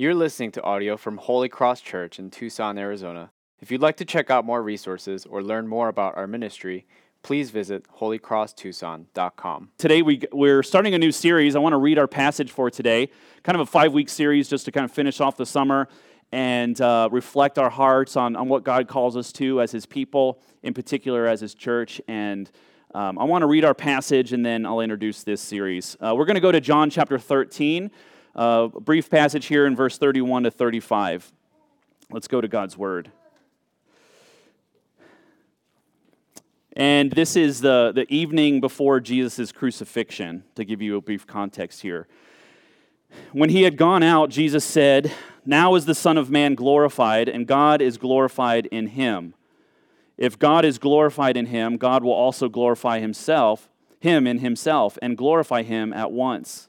You're listening to audio from Holy Cross Church in Tucson, Arizona. If you'd like to check out more resources or learn more about our ministry, please visit holycrosstucson.com. Today we, we're starting a new series. I want to read our passage for today, kind of a five week series just to kind of finish off the summer and uh, reflect our hearts on, on what God calls us to as His people, in particular as His church. And um, I want to read our passage and then I'll introduce this series. Uh, we're going to go to John chapter 13. A brief passage here in verse 31 to 35. Let's go to God's word. And this is the, the evening before Jesus' crucifixion, to give you a brief context here. When he had gone out, Jesus said, Now is the Son of Man glorified, and God is glorified in him. If God is glorified in him, God will also glorify himself, him in himself, and glorify him at once.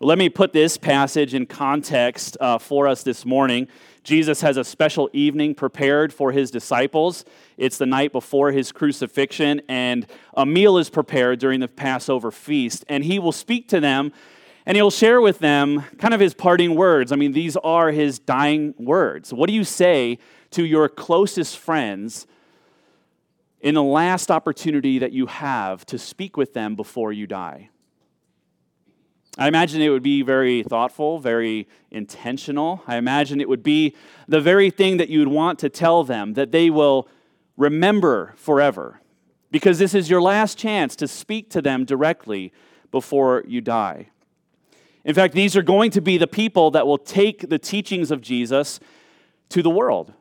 Let me put this passage in context uh, for us this morning. Jesus has a special evening prepared for his disciples. It's the night before his crucifixion, and a meal is prepared during the Passover feast. And he will speak to them and he'll share with them kind of his parting words. I mean, these are his dying words. What do you say to your closest friends in the last opportunity that you have to speak with them before you die? I imagine it would be very thoughtful, very intentional. I imagine it would be the very thing that you'd want to tell them that they will remember forever. Because this is your last chance to speak to them directly before you die. In fact, these are going to be the people that will take the teachings of Jesus to the world.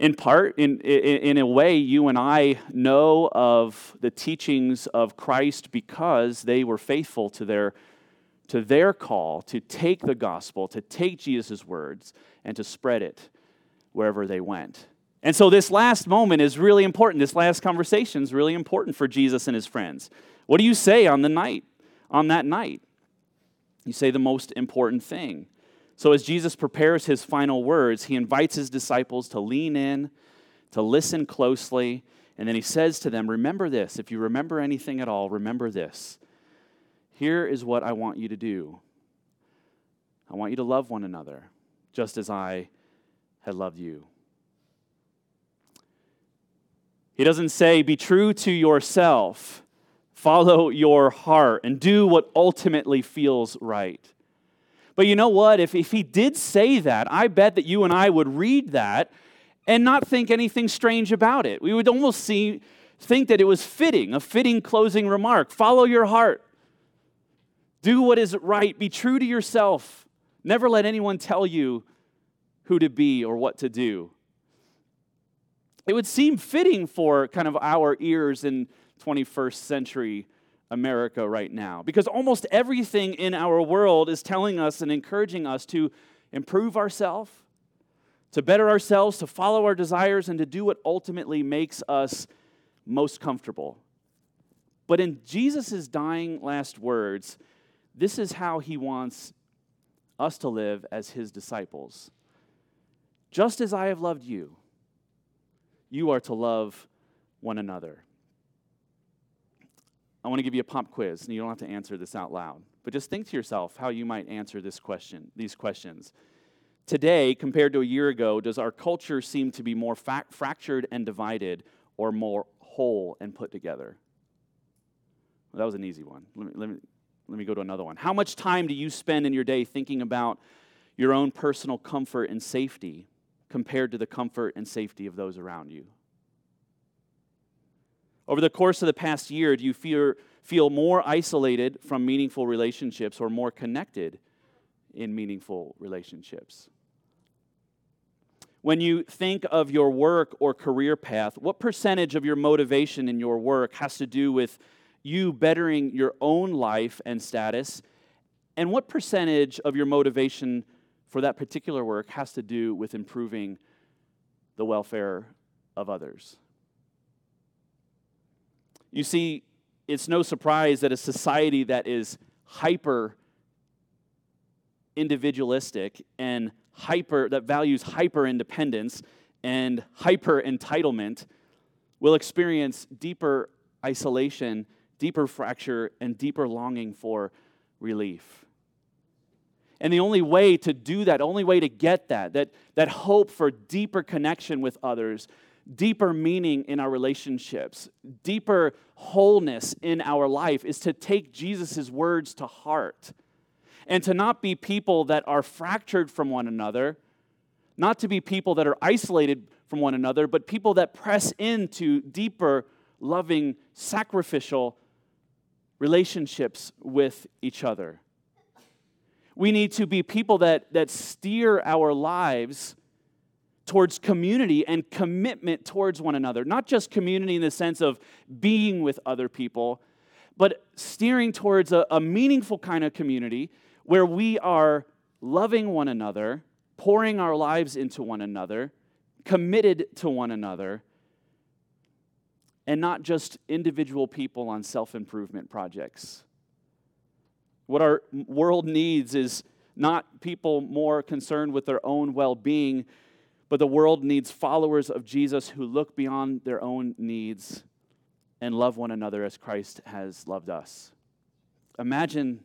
In part, in, in, in, a way, you and I know of the teachings of Christ because they were faithful to their, to their call to take the gospel, to take Jesus' words, and to spread it wherever they went. And so, this last moment is really important. This last conversation is really important for Jesus and his friends. What do you say on the night, on that night? You say the most important thing. So, as Jesus prepares his final words, he invites his disciples to lean in, to listen closely, and then he says to them, Remember this. If you remember anything at all, remember this. Here is what I want you to do I want you to love one another, just as I had loved you. He doesn't say, Be true to yourself, follow your heart, and do what ultimately feels right. But you know what? If, if he did say that, I bet that you and I would read that and not think anything strange about it. We would almost see, think that it was fitting, a fitting closing remark. Follow your heart. Do what is right. Be true to yourself. Never let anyone tell you who to be or what to do. It would seem fitting for kind of our ears in 21st century America right now because almost everything in our world is telling us and encouraging us to improve ourselves, to better ourselves, to follow our desires, and to do what ultimately makes us most comfortable. But in Jesus' dying last words, this is how he wants us to live as his disciples. Just as I have loved you, you are to love one another. I want to give you a pop quiz, and you don't have to answer this out loud. But just think to yourself how you might answer this question, these questions. Today, compared to a year ago, does our culture seem to be more fa- fractured and divided or more whole and put together? Well, that was an easy one. Let me, let, me, let me go to another one. How much time do you spend in your day thinking about your own personal comfort and safety compared to the comfort and safety of those around you? Over the course of the past year, do you feel, feel more isolated from meaningful relationships or more connected in meaningful relationships? When you think of your work or career path, what percentage of your motivation in your work has to do with you bettering your own life and status? And what percentage of your motivation for that particular work has to do with improving the welfare of others. You see, it's no surprise that a society that is hyper individualistic and hyper that values hyper independence and hyper entitlement will experience deeper isolation, deeper fracture, and deeper longing for relief. And the only way to do that, only way to get that, that, that hope for deeper connection with others, deeper meaning in our relationships, deeper wholeness in our life, is to take Jesus' words to heart and to not be people that are fractured from one another, not to be people that are isolated from one another, but people that press into deeper, loving, sacrificial relationships with each other. We need to be people that, that steer our lives towards community and commitment towards one another. Not just community in the sense of being with other people, but steering towards a, a meaningful kind of community where we are loving one another, pouring our lives into one another, committed to one another, and not just individual people on self improvement projects. What our world needs is not people more concerned with their own well being, but the world needs followers of Jesus who look beyond their own needs and love one another as Christ has loved us. Imagine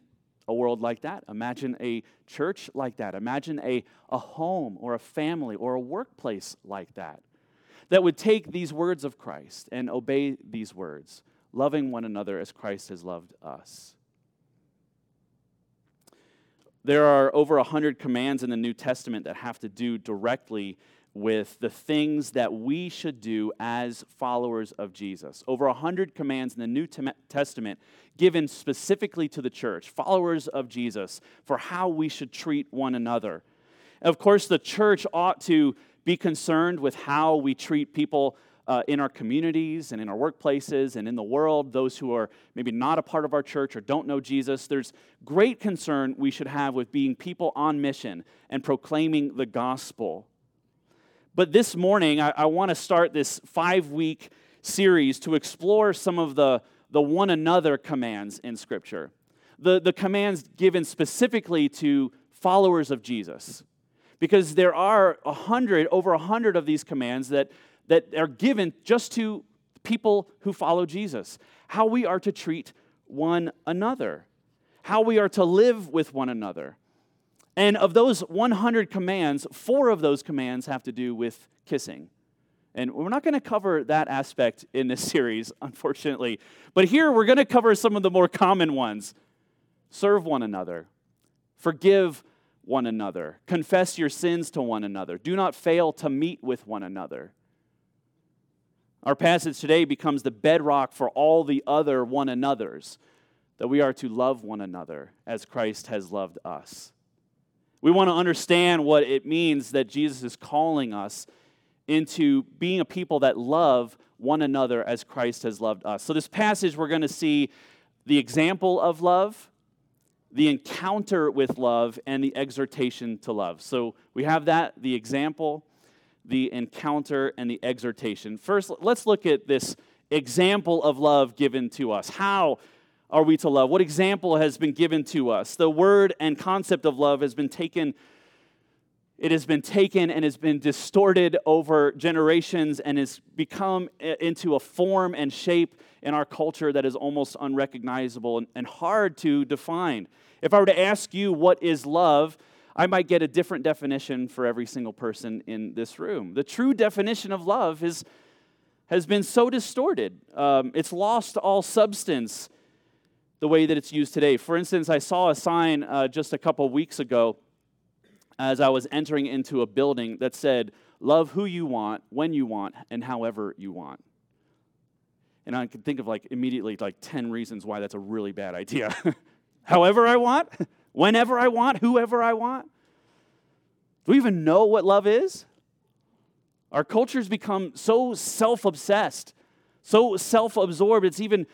a world like that. Imagine a church like that. Imagine a, a home or a family or a workplace like that that would take these words of Christ and obey these words, loving one another as Christ has loved us. There are over 100 commands in the New Testament that have to do directly with the things that we should do as followers of Jesus. Over 100 commands in the New Testament given specifically to the church, followers of Jesus, for how we should treat one another. Of course, the church ought to be concerned with how we treat people uh, in our communities and in our workplaces and in the world, those who are maybe not a part of our church or don't know Jesus. There's great concern we should have with being people on mission and proclaiming the gospel. But this morning, I, I want to start this five week series to explore some of the, the one another commands in Scripture. The, the commands given specifically to followers of Jesus. Because there are a hundred, over a hundred of these commands that, that are given just to people who follow Jesus. How we are to treat one another, how we are to live with one another. And of those 100 commands, four of those commands have to do with kissing. And we're not going to cover that aspect in this series, unfortunately. But here we're going to cover some of the more common ones serve one another, forgive one another, confess your sins to one another, do not fail to meet with one another. Our passage today becomes the bedrock for all the other one another's that we are to love one another as Christ has loved us. We want to understand what it means that Jesus is calling us into being a people that love one another as Christ has loved us. So, this passage, we're going to see the example of love, the encounter with love, and the exhortation to love. So, we have that the example, the encounter, and the exhortation. First, let's look at this example of love given to us. How are we to love? What example has been given to us? The word and concept of love has been taken it has been taken and has been distorted over generations and has become into a form and shape in our culture that is almost unrecognizable and hard to define. If I were to ask you what is love, I might get a different definition for every single person in this room. The true definition of love is, has been so distorted, um, it's lost all substance the way that it's used today. For instance, I saw a sign uh, just a couple weeks ago as I was entering into a building that said, Love who you want, when you want, and however you want. And I could think of like immediately like 10 reasons why that's a really bad idea. however I want, whenever I want, whoever I want. Do we even know what love is? Our culture's become so self obsessed, so self absorbed, it's even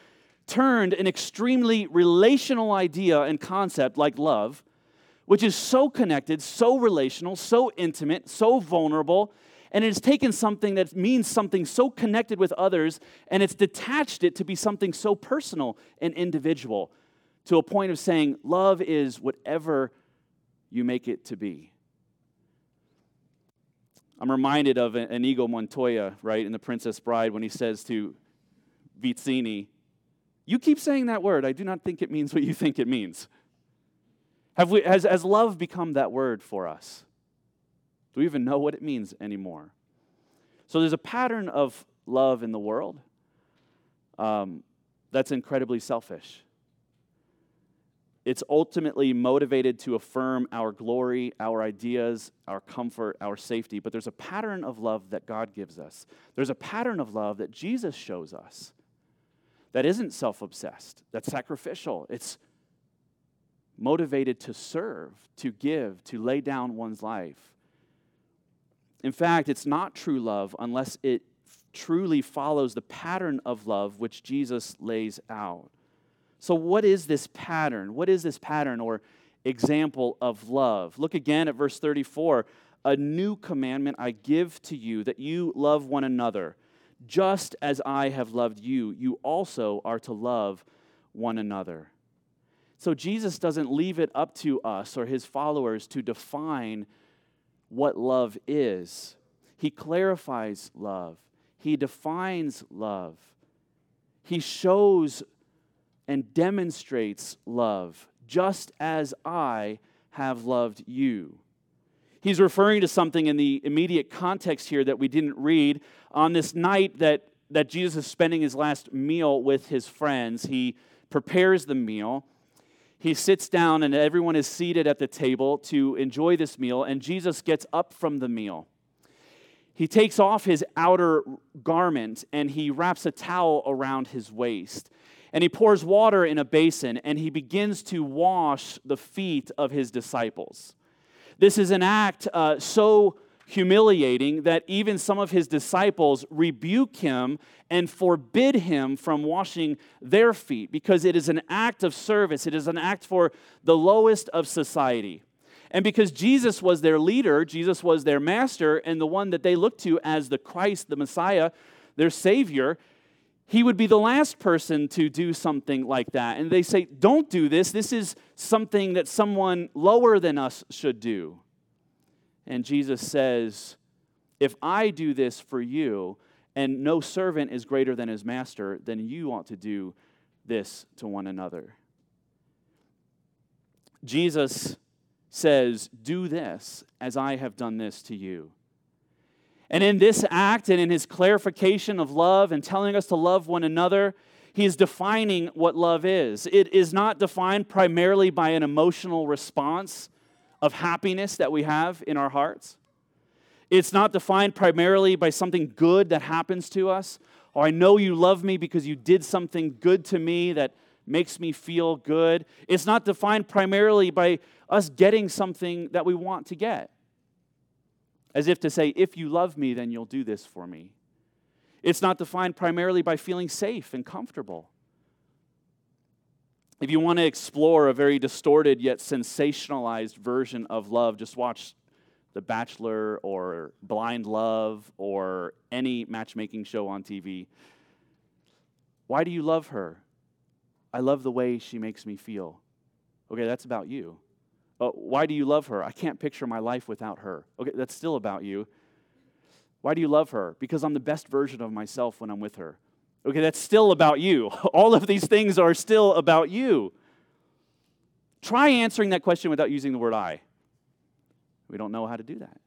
turned an extremely relational idea and concept like love, which is so connected, so relational, so intimate, so vulnerable. And it has taken something that means something so connected with others and it's detached it to be something so personal and individual to a point of saying, love is whatever you make it to be. I'm reminded of Inigo Montoya, right, in The Princess Bride, when he says to Vizzini, You keep saying that word. I do not think it means what you think it means. Have we, has, has love become that word for us? Do we even know what it means anymore? So there's a pattern of love in the world um, that's incredibly selfish. It's ultimately motivated to affirm our glory, our ideas, our comfort, our safety. But there's a pattern of love that God gives us. There's a pattern of love that Jesus shows us that isn't self obsessed, that's sacrificial. It's motivated to serve, to give, to lay down one's life. In fact, it's not true love unless it truly follows the pattern of love which Jesus lays out. So, what is this pattern? What is this pattern or example of love? Look again at verse 34. A new commandment I give to you that you love one another. Just as I have loved you, you also are to love one another. So, Jesus doesn't leave it up to us or his followers to define what love is. He clarifies love, he defines love, he shows and demonstrates love, just as I have loved you. He's referring to something in the immediate context here that we didn't read. On this night that, that Jesus is spending his last meal with his friends, he prepares the meal. He sits down, and everyone is seated at the table to enjoy this meal, and Jesus gets up from the meal. He takes off his outer garment and he wraps a towel around his waist. And he pours water in a basin and he begins to wash the feet of his disciples. This is an act uh, so humiliating that even some of his disciples rebuke him and forbid him from washing their feet because it is an act of service, it is an act for the lowest of society. And because Jesus was their leader, Jesus was their master, and the one that they looked to as the Christ, the Messiah, their Savior, he would be the last person to do something like that. And they say, Don't do this. This is something that someone lower than us should do. And Jesus says, If I do this for you, and no servant is greater than his master, then you ought to do this to one another. Jesus says, Do this as I have done this to you. And in this act and in his clarification of love and telling us to love one another, he is defining what love is. It is not defined primarily by an emotional response of happiness that we have in our hearts. It's not defined primarily by something good that happens to us, or I know you love me because you did something good to me that makes me feel good. It's not defined primarily by us getting something that we want to get. As if to say, if you love me, then you'll do this for me. It's not defined primarily by feeling safe and comfortable. If you want to explore a very distorted yet sensationalized version of love, just watch The Bachelor or Blind Love or any matchmaking show on TV. Why do you love her? I love the way she makes me feel. Okay, that's about you. Uh, why do you love her? I can't picture my life without her. Okay, that's still about you. Why do you love her? Because I'm the best version of myself when I'm with her. Okay, that's still about you. All of these things are still about you. Try answering that question without using the word I. We don't know how to do that.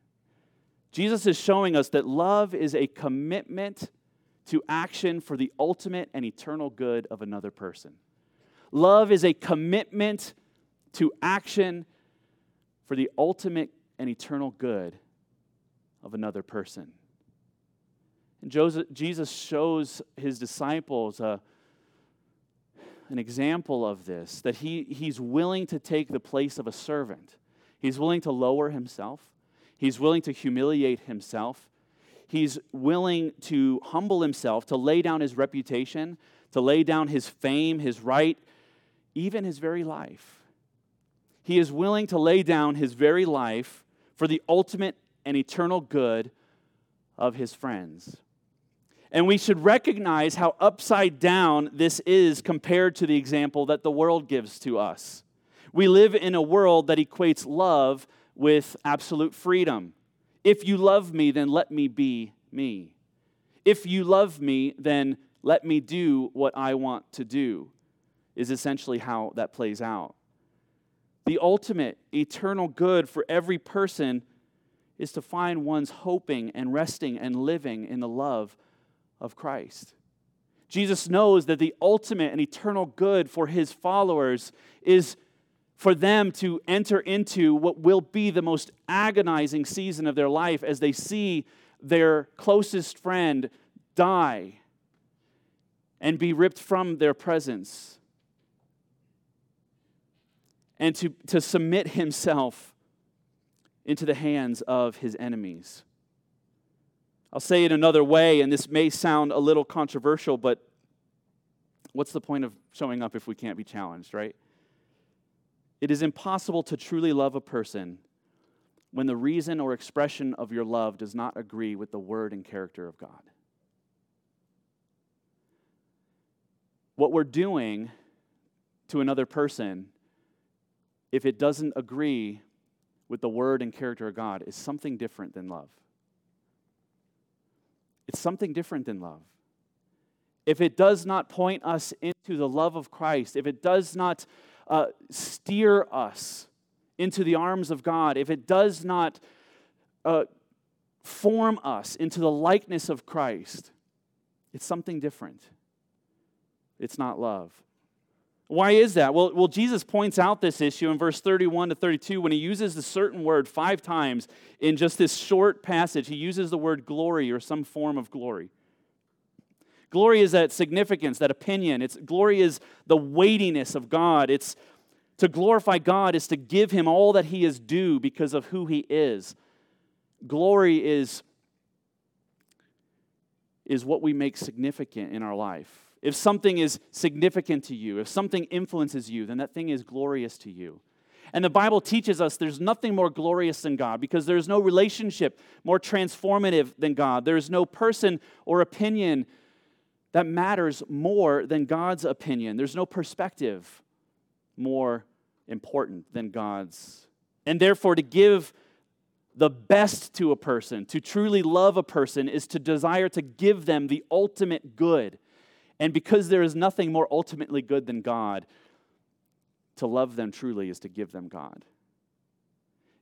Jesus is showing us that love is a commitment to action for the ultimate and eternal good of another person. Love is a commitment to action for the ultimate and eternal good of another person. And Joseph, Jesus shows his disciples a, an example of this that he, he's willing to take the place of a servant, he's willing to lower himself, he's willing to humiliate himself. He's willing to humble himself, to lay down his reputation, to lay down his fame, his right even his very life. He is willing to lay down his very life for the ultimate and eternal good of his friends. And we should recognize how upside down this is compared to the example that the world gives to us. We live in a world that equates love with absolute freedom. If you love me, then let me be me. If you love me, then let me do what I want to do, is essentially how that plays out. The ultimate eternal good for every person is to find one's hoping and resting and living in the love of Christ. Jesus knows that the ultimate and eternal good for his followers is for them to enter into what will be the most agonizing season of their life as they see their closest friend die and be ripped from their presence and to, to submit himself into the hands of his enemies. I'll say it another way, and this may sound a little controversial, but what's the point of showing up if we can't be challenged, right? It is impossible to truly love a person when the reason or expression of your love does not agree with the word and character of God. What we're doing to another person if it doesn't agree with the word and character of God, is something different than love. It's something different than love. If it does not point us into the love of Christ, if it does not uh, steer us into the arms of God, if it does not uh, form us into the likeness of Christ, it's something different. It's not love. Why is that? Well, well, Jesus points out this issue in verse 31 to 32 when he uses the certain word five times in just this short passage. He uses the word glory or some form of glory. Glory is that significance, that opinion. It's glory is the weightiness of God. It's to glorify God is to give him all that he is due because of who he is. Glory is is what we make significant in our life. If something is significant to you, if something influences you, then that thing is glorious to you. And the Bible teaches us there's nothing more glorious than God because there's no relationship more transformative than God. There's no person or opinion that matters more than God's opinion. There's no perspective more important than God's. And therefore, to give the best to a person, to truly love a person, is to desire to give them the ultimate good. And because there is nothing more ultimately good than God, to love them truly is to give them God.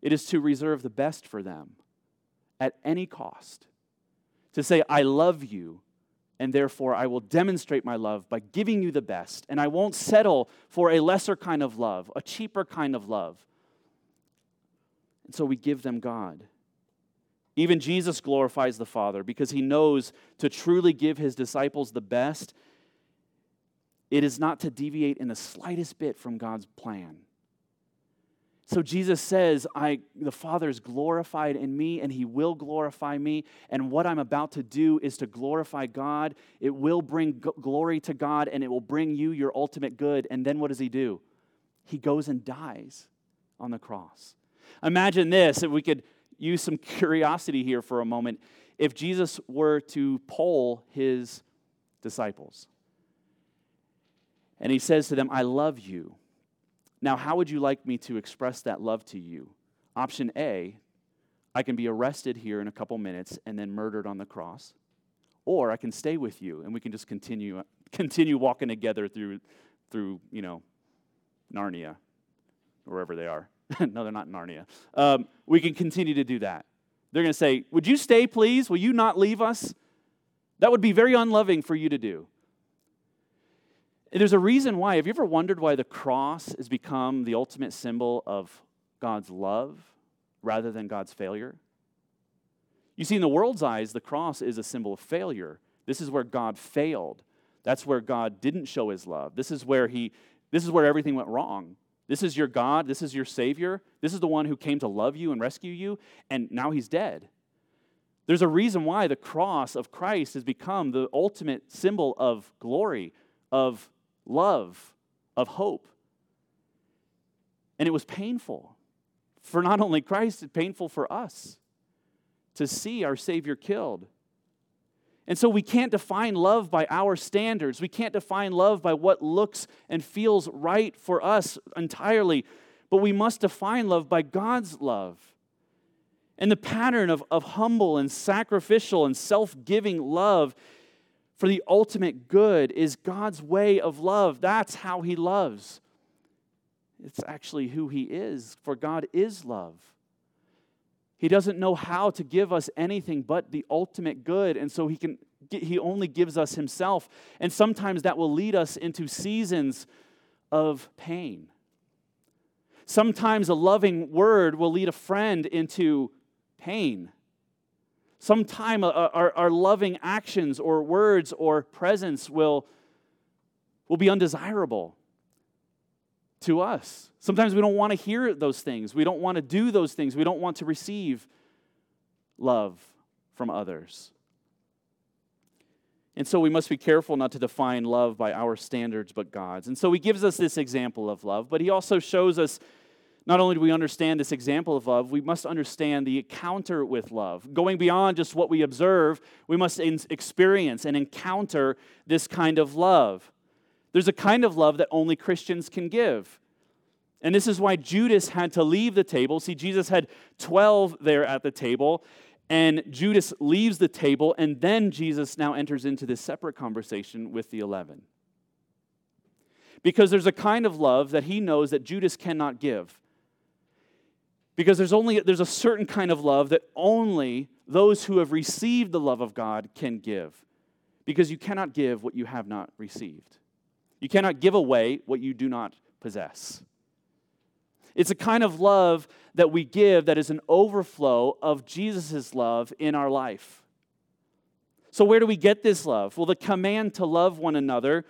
It is to reserve the best for them at any cost. To say, I love you, and therefore I will demonstrate my love by giving you the best, and I won't settle for a lesser kind of love, a cheaper kind of love. And so we give them God. Even Jesus glorifies the Father because he knows to truly give his disciples the best, it is not to deviate in the slightest bit from God's plan. So Jesus says, I, the Father is glorified in me, and he will glorify me. And what I'm about to do is to glorify God. It will bring g- glory to God, and it will bring you your ultimate good. And then what does he do? He goes and dies on the cross. Imagine this if we could use some curiosity here for a moment. If Jesus were to poll his disciples, and he says to them, I love you. Now, how would you like me to express that love to you? Option A, I can be arrested here in a couple minutes and then murdered on the cross. Or I can stay with you and we can just continue, continue walking together through, through, you know, Narnia, wherever they are. no, they're not in Narnia. Um, we can continue to do that. They're going to say, Would you stay, please? Will you not leave us? That would be very unloving for you to do. There's a reason why. Have you ever wondered why the cross has become the ultimate symbol of God's love rather than God's failure? You see, in the world's eyes, the cross is a symbol of failure. This is where God failed. That's where God didn't show his love. This is where he this is where everything went wrong. This is your God. This is your Savior. This is the one who came to love you and rescue you, and now he's dead. There's a reason why the cross of Christ has become the ultimate symbol of glory, of love, of hope. And it was painful for not only Christ, it's painful for us to see our Savior killed. And so we can't define love by our standards. We can't define love by what looks and feels right for us entirely. But we must define love by God's love. And the pattern of, of humble and sacrificial and self giving love for the ultimate good is God's way of love. That's how He loves. It's actually who He is, for God is love. He doesn't know how to give us anything but the ultimate good, and so he can he only gives us himself. And sometimes that will lead us into seasons of pain. Sometimes a loving word will lead a friend into pain. Sometimes our, our loving actions or words or presence will, will be undesirable to us. Sometimes we don't want to hear those things. We don't want to do those things. We don't want to receive love from others. And so we must be careful not to define love by our standards but God's. And so he gives us this example of love, but he also shows us not only do we understand this example of love, we must understand the encounter with love. Going beyond just what we observe, we must experience and encounter this kind of love. There's a kind of love that only Christians can give. And this is why Judas had to leave the table. See, Jesus had 12 there at the table, and Judas leaves the table, and then Jesus now enters into this separate conversation with the 11. Because there's a kind of love that he knows that Judas cannot give. Because there's only there's a certain kind of love that only those who have received the love of God can give. Because you cannot give what you have not received. You cannot give away what you do not possess. It's a kind of love that we give that is an overflow of Jesus' love in our life. So, where do we get this love? Well, the command to love one another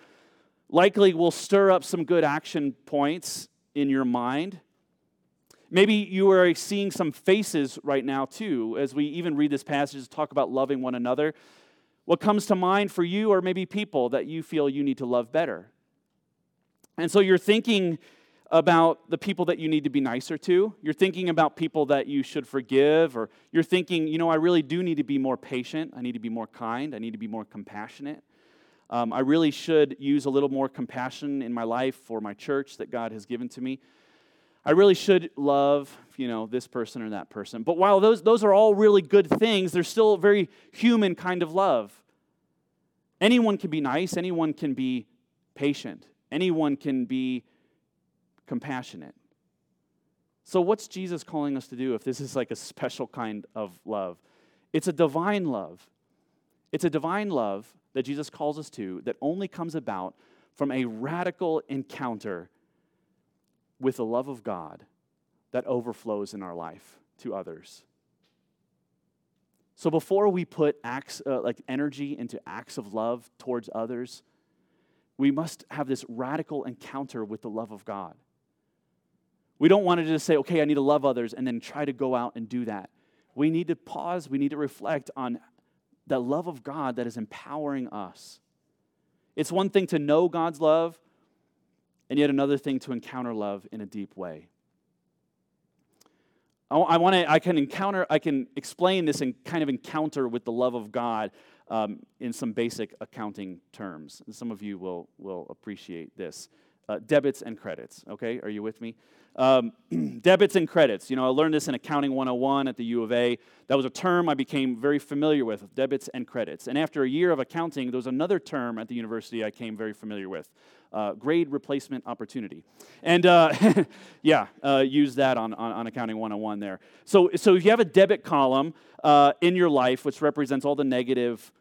likely will stir up some good action points in your mind. Maybe you are seeing some faces right now, too, as we even read this passage, to talk about loving one another. What comes to mind for you are maybe people that you feel you need to love better. And so you're thinking about the people that you need to be nicer to. You're thinking about people that you should forgive, or you're thinking, you know, I really do need to be more patient. I need to be more kind. I need to be more compassionate. Um, I really should use a little more compassion in my life for my church that God has given to me. I really should love, you know, this person or that person. But while those, those are all really good things, they're still very human kind of love. Anyone can be nice, anyone can be patient. Anyone can be compassionate. So, what's Jesus calling us to do if this is like a special kind of love? It's a divine love. It's a divine love that Jesus calls us to that only comes about from a radical encounter with the love of God that overflows in our life to others. So before we put acts uh, like energy into acts of love towards others, we must have this radical encounter with the love of God. We don't want to just say, okay, I need to love others and then try to go out and do that. We need to pause, we need to reflect on the love of God that is empowering us. It's one thing to know God's love, and yet another thing to encounter love in a deep way. I want to, I can encounter, I can explain this and kind of encounter with the love of God um, in some basic accounting terms. And some of you will, will appreciate this. Uh, debits and credits, okay? Are you with me? Um, debits and credits. You know, I learned this in Accounting 101 at the U of A. That was a term I became very familiar with, debits and credits. And after a year of accounting, there was another term at the university I came very familiar with uh, grade replacement opportunity. And uh, yeah, uh, use that on, on, on, Accounting 101 there. So, so if you have a debit column uh, in your life, which represents all the negative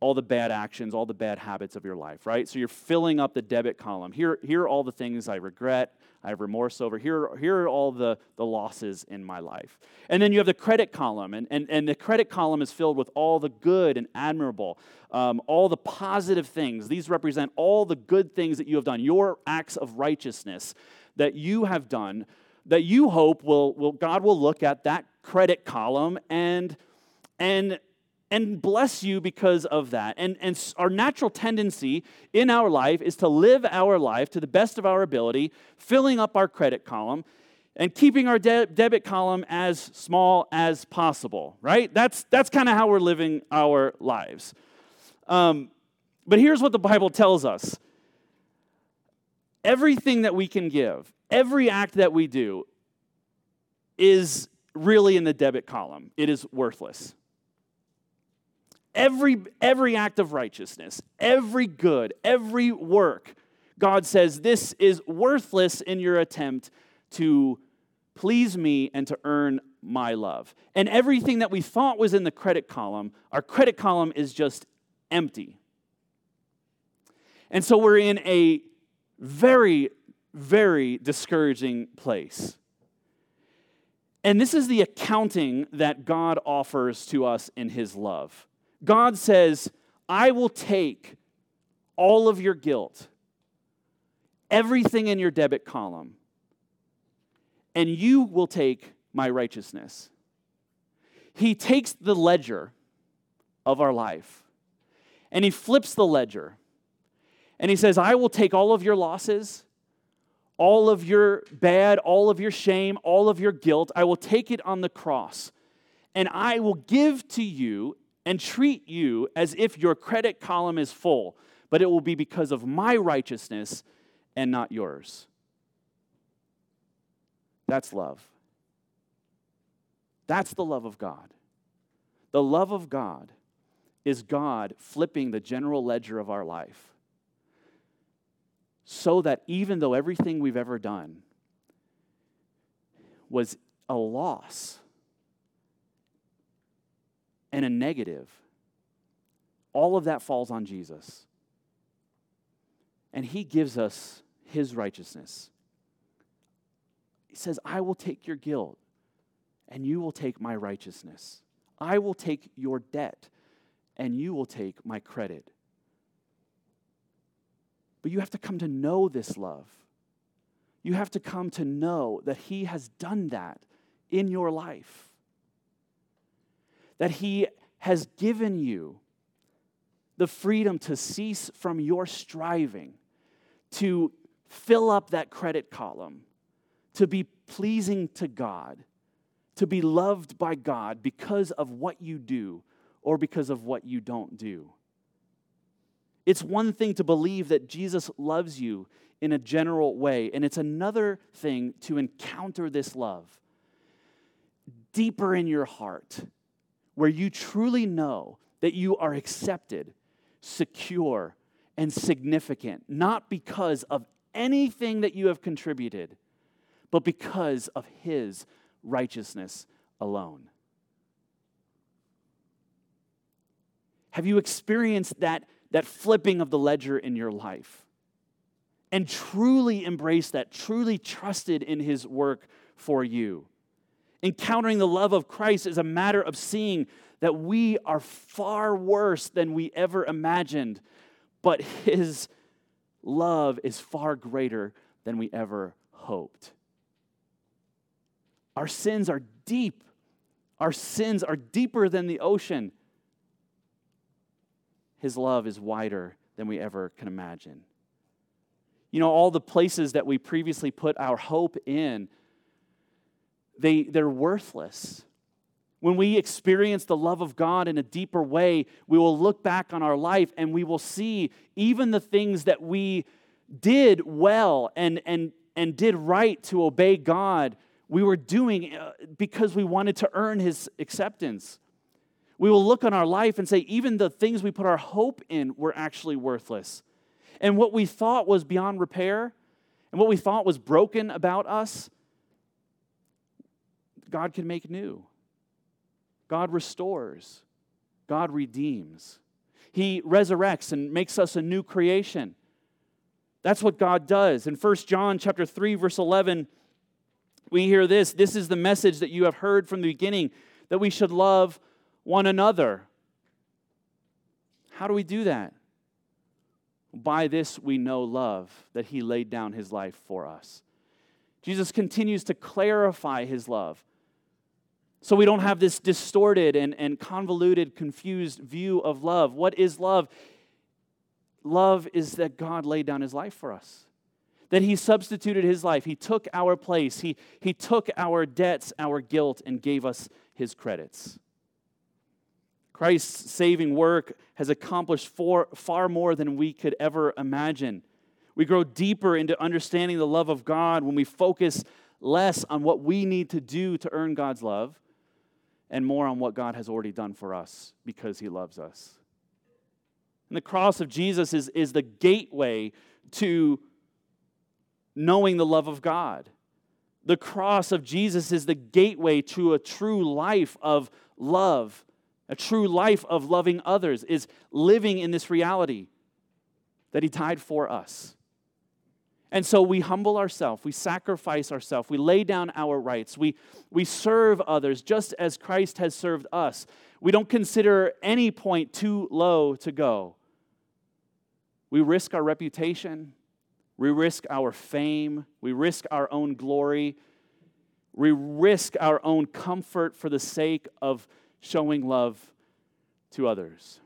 all the bad actions, all the bad habits of your life, right? So you're filling up the debit column. Here, here are all the things I regret, I have remorse over. Here, here are all the, the losses in my life. And then you have the credit column, and, and, and the credit column is filled with all the good and admirable, um, all the positive things. These represent all the good things that you have done, your acts of righteousness that you have done, that you hope will, will God will look at that credit column and and and bless you because of that. And, and our natural tendency in our life is to live our life to the best of our ability, filling up our credit column. and keeping our de- debit column as small as possible, right? That's, that's kind of how we're living our lives. Um, but here's what the Bible tells us everything that we can give, every act that we do, is really in the debit column. It is worthless. Every, every act of righteousness, every good, every work, God says this is worthless in your attempt to please me and to earn my love. And everything that we thought was in the credit column, our credit column is just empty. And so we're in a very, very discouraging place. And this is the accounting that God offers to us in His love. God says, I will take all of your guilt, everything in your debit column, and you will take my righteousness. He takes the ledger of our life and he flips the ledger and he says, I will take all of your losses, all of your bad, all of your shame, all of your guilt. I will take it on the cross. And I will give to you and treat you as if your credit column is full, but it will be because of my righteousness and not yours. That's love. That's the love of God. The love of God is God flipping the general ledger of our life so that even though everything we've ever done was a loss and a negative, all of that falls on Jesus. And he gives us his righteousness. He says, I will take your guilt and you will take my righteousness. I will take your debt and you will take my credit. But you have to come to know this love. You have to come to know that He has done that in your life. That He has given you the freedom to cease from your striving, to fill up that credit column, to be pleasing to God, to be loved by God because of what you do or because of what you don't do. It's one thing to believe that Jesus loves you in a general way, and it's another thing to encounter this love deeper in your heart, where you truly know that you are accepted, secure, and significant, not because of anything that you have contributed, but because of His righteousness alone. Have you experienced that that flipping of the ledger in your life and truly embraced that, truly trusted in his work for you. Encountering the love of Christ is a matter of seeing that we are far worse than we ever imagined, but his love is far greater than we ever hoped. Our sins are deep. Our sins are deeper than the ocean. His love is wider than we ever can imagine. You know, all the places that we previously put our hope in, they, they're worthless. When we experience the love of God in a deeper way, we will look back on our life and we will see even the things that we did well and, and, and did right to obey God, we were doing uh, because we wanted to earn His acceptance. We will look on our life and say, even the things we put our hope in were actually worthless. And what we thought was beyond repair and what we thought was broken about us, God can make new. God restores. God redeems. He resurrects and makes us a new creation. That's what God does. In 1 John chapter 3 verse 11, we hear this, this is the message that you have heard from the beginning that we should love one another. How do we do that? By this we know love, that he laid down his life for us. Jesus continues to clarify his love. So we don't have this distorted and, and convoluted, confused view of love. What is love? Love is that God laid down his life for us, that he substituted his life. He took our place. He, he took our debts, our guilt, and gave us his credits. Christ's saving work has accomplished for, far more than we could ever imagine. We grow deeper into understanding the love of God when we focus less on what we need to do to earn God's love and more on what God has already done for us because he loves us. And the cross of Jesus is, is the gateway to knowing the love of God. The cross of Jesus is the gateway to a true life of love, a true life of loving others, is living in this reality that He died for us. And so we humble ourselves, we sacrifice ourselves, we lay down our rights, we, we serve others just as Christ has served us. We don't consider any point too low to go. We risk our reputation, we risk our fame. We risk our own glory. We risk our own comfort for the sake of showing love to others.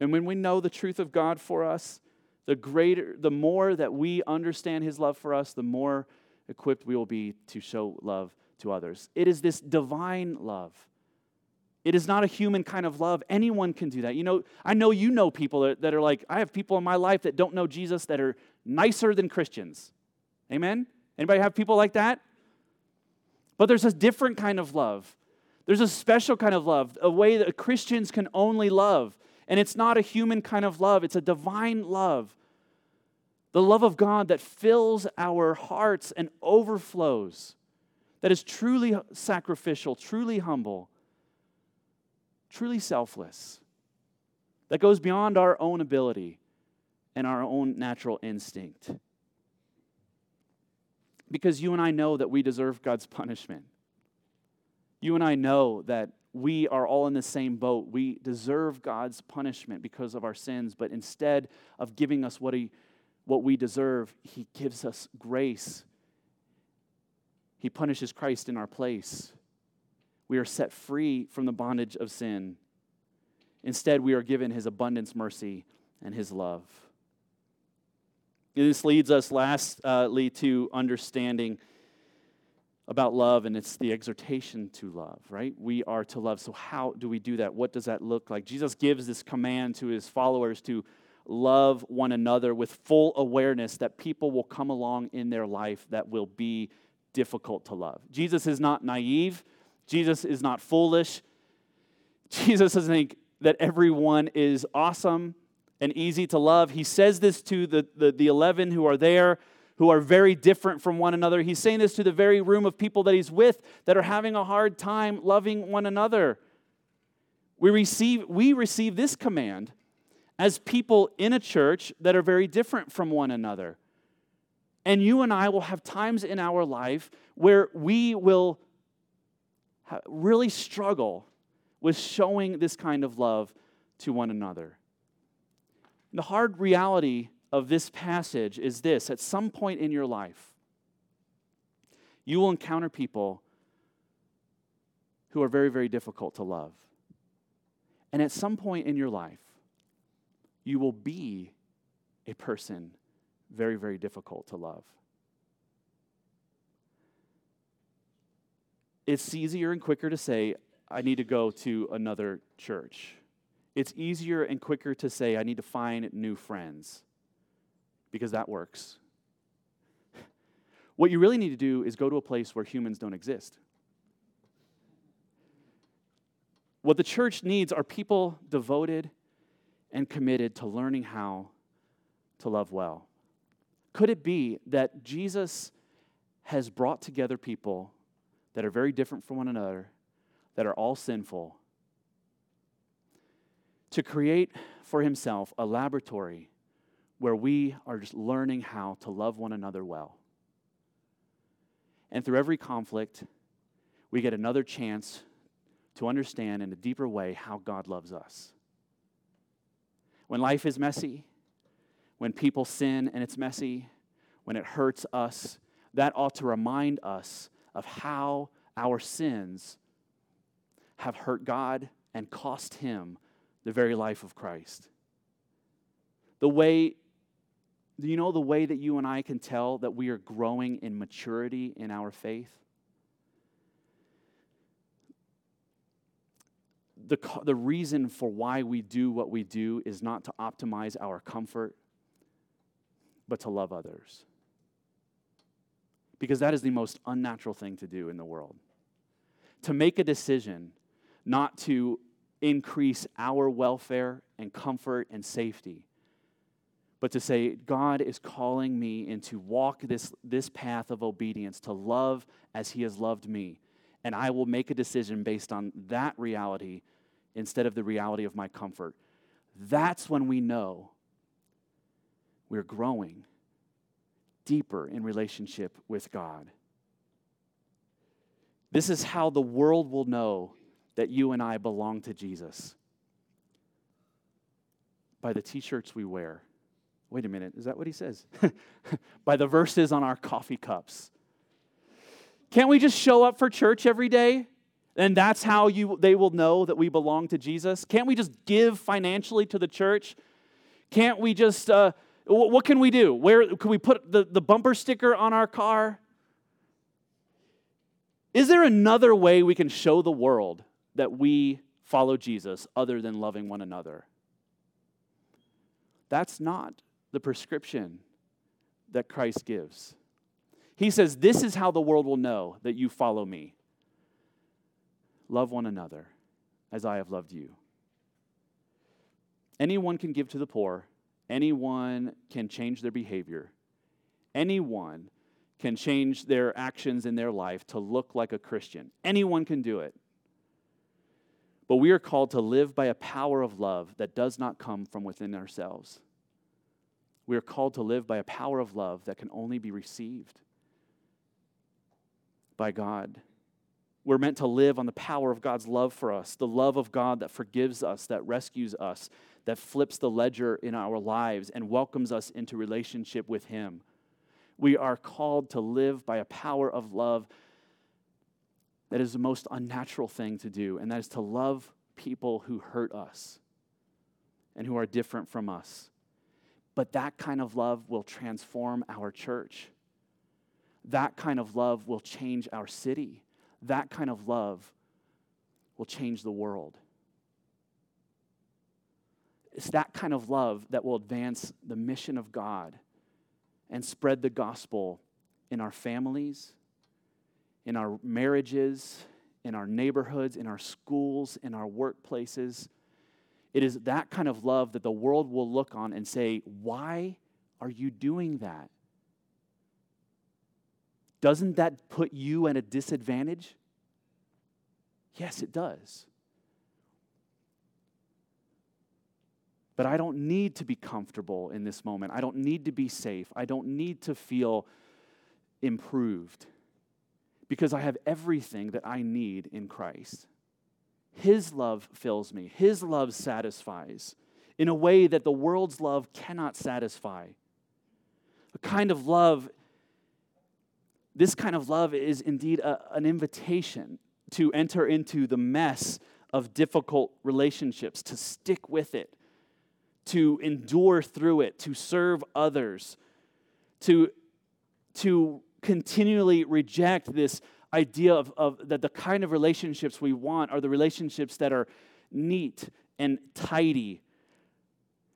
And when we know the truth of God for us, the greater the more that we understand his love for us, the more equipped we will be to show love to others. It is this divine love it is not a human kind of love. Anyone can do that. You know, I know you know people that, that, are like, I have people in my life that don't know Jesus that are nicer than Christians. Amen? Anybody have people like that? But there's a different kind of love. There's a special kind of love, a way that Christians can only love. And it's not a human kind of love, it's a divine love. The love of God that fills our hearts and overflows, that is truly sacrificial, truly humble truly selfless, that goes beyond our own ability and our own natural instinct. Because you and I know that we deserve God's punishment. You and I know that we are all in the same boat. We deserve God's punishment because of our sins, but instead of giving us what, he, what we deserve, He gives us grace. He punishes Christ in our place we are set free from the bondage of sin. Instead, we are given his abundance mercy and his love. this leads us lastly to understanding about love, and it's the exhortation to love, right? We are to love. So, how do we do that? What does that look like? Jesus gives this command to his followers to love one another with full awareness that people will come along in their life that will be difficult to love. Jesus is not naive. Jesus is not foolish. Jesus doesn't think that everyone is awesome and easy to love. He says this to the, the, the 11 who are there, who are very different from one another. He's saying this to the very room of people that he's with that are having a hard time loving one another. We receive, we receive this command as people in a church that are very different from one another. And you and I will have times in our life where we will really struggle with showing this kind of love to one another. The hard reality of this passage is this at some point in your life, you will encounter people who are very, very difficult to love. And at some point in your life, you will be a person very, very difficult to love. It's easier and quicker to say, I need to go to another church. It's easier and quicker to say, I need to find new friends because that works. What you really need to do is go to a place where humans don't exist. What the church needs are people devoted and committed to learning how to love well. Could it be that Jesus has brought together people that are very different from one another, that are all sinful, to create for himself a laboratory where we are just learning how to love one another well. And through every conflict, we get another chance to understand in a deeper way how God loves us. When life is messy, when people sin and it's messy, when it hurts us, that ought to remind us of how our sins have hurt God and cost him the very life of Christ. The way Do you know the way that you and I can tell that we are growing in maturity in our faith? The, the reason for why we do what we do is not to optimize our comfort, but to love others. Because that is the most unnatural thing to do in the world. To make a decision not to increase our welfare and comfort and safety, but to say, God is calling me into walk this, this path of obedience, to love as He has loved me. And I will make a decision based on that reality instead of the reality of my comfort. That's when we know we're growing deeper in relationship with God. This is how the world will know that you and I belong to Jesus by the t shirts we wear. Wait a minute, is that what he says? by the verses on our coffee cups. Can't we just show up for church every day? And that's how you, they will know that we belong to Jesus? Can't we just give financially to the church? Can't we just, uh, what can we do? Where can we put the, the bumper sticker on our car? Is there another way we can show the world that we follow Jesus other than loving one another? That's not the prescription that Christ gives. He says, This is how the world will know that you follow me. Love one another as I have loved you. Anyone can give to the poor, anyone can change their behavior, anyone can change their actions in their life to look like a Christian. Anyone can do it. But we are called to live by a power of love that does not come from within ourselves. We are called to live by a power of love that can only be received by God. We're meant to live on the power of God's love for us, the love of God that forgives us, that rescues us, that flips the ledger in our lives and welcomes us into relationship with Him. We are called to live by a power of love that is the most unnatural thing to do, and that is to love people who hurt us and who are different from us. But that kind of love will transform our church. That kind of love will change our city. That kind of love will change the world. It's that kind of love that will advance the mission of God and spread the gospel in our families, in our marriages, in our neighborhoods, in our schools, in our workplaces. It is that kind of love that the world will look on and say, Why are you doing that? Doesn't that put you at a disadvantage? Yes, it does. But I don't need to be comfortable in this moment. I don't need to be safe. I don't need to feel improved because I have everything that I need in Christ. His love fills me, His love satisfies in a way that the world's love cannot satisfy. A kind of love, this kind of love is indeed a, an invitation to enter into the mess of difficult relationships, to stick with it, to endure through it, to serve others, to, to continually reject this idea of, of that the kind of relationships we want are the relationships that are neat and tidy.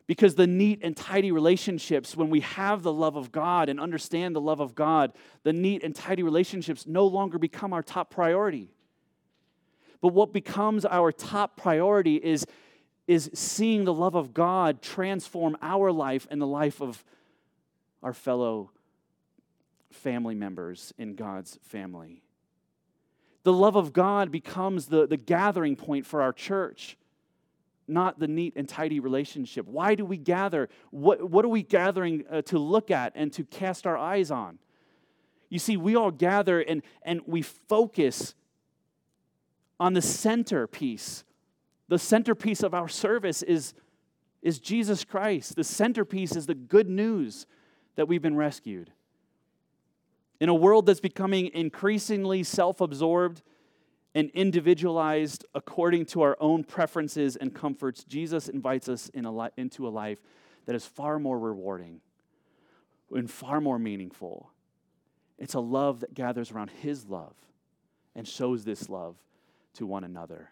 Because the neat and tidy relationships, when we have the love of God and understand the love of God, the neat and tidy relationships no longer become our top priority. But what becomes our top priority is, is seeing the love of God transform our life and the life of our fellow family members in God's family. The love of God becomes the, the gathering point for our church, not the neat and tidy relationship. Why do we gather? What, what are we gathering uh, to look at and to cast our eyes on? You see, we all gather and, and we focus on the centerpiece. The centerpiece of our service is, is Jesus Christ. The centerpiece is the good news that we've been rescued. In a world that's becoming increasingly self absorbed and individualized according to our own preferences and comforts, Jesus invites us in a li- into a life that is far more rewarding, and far more meaningful. It's a love that gathers around His love and shows this love to one another.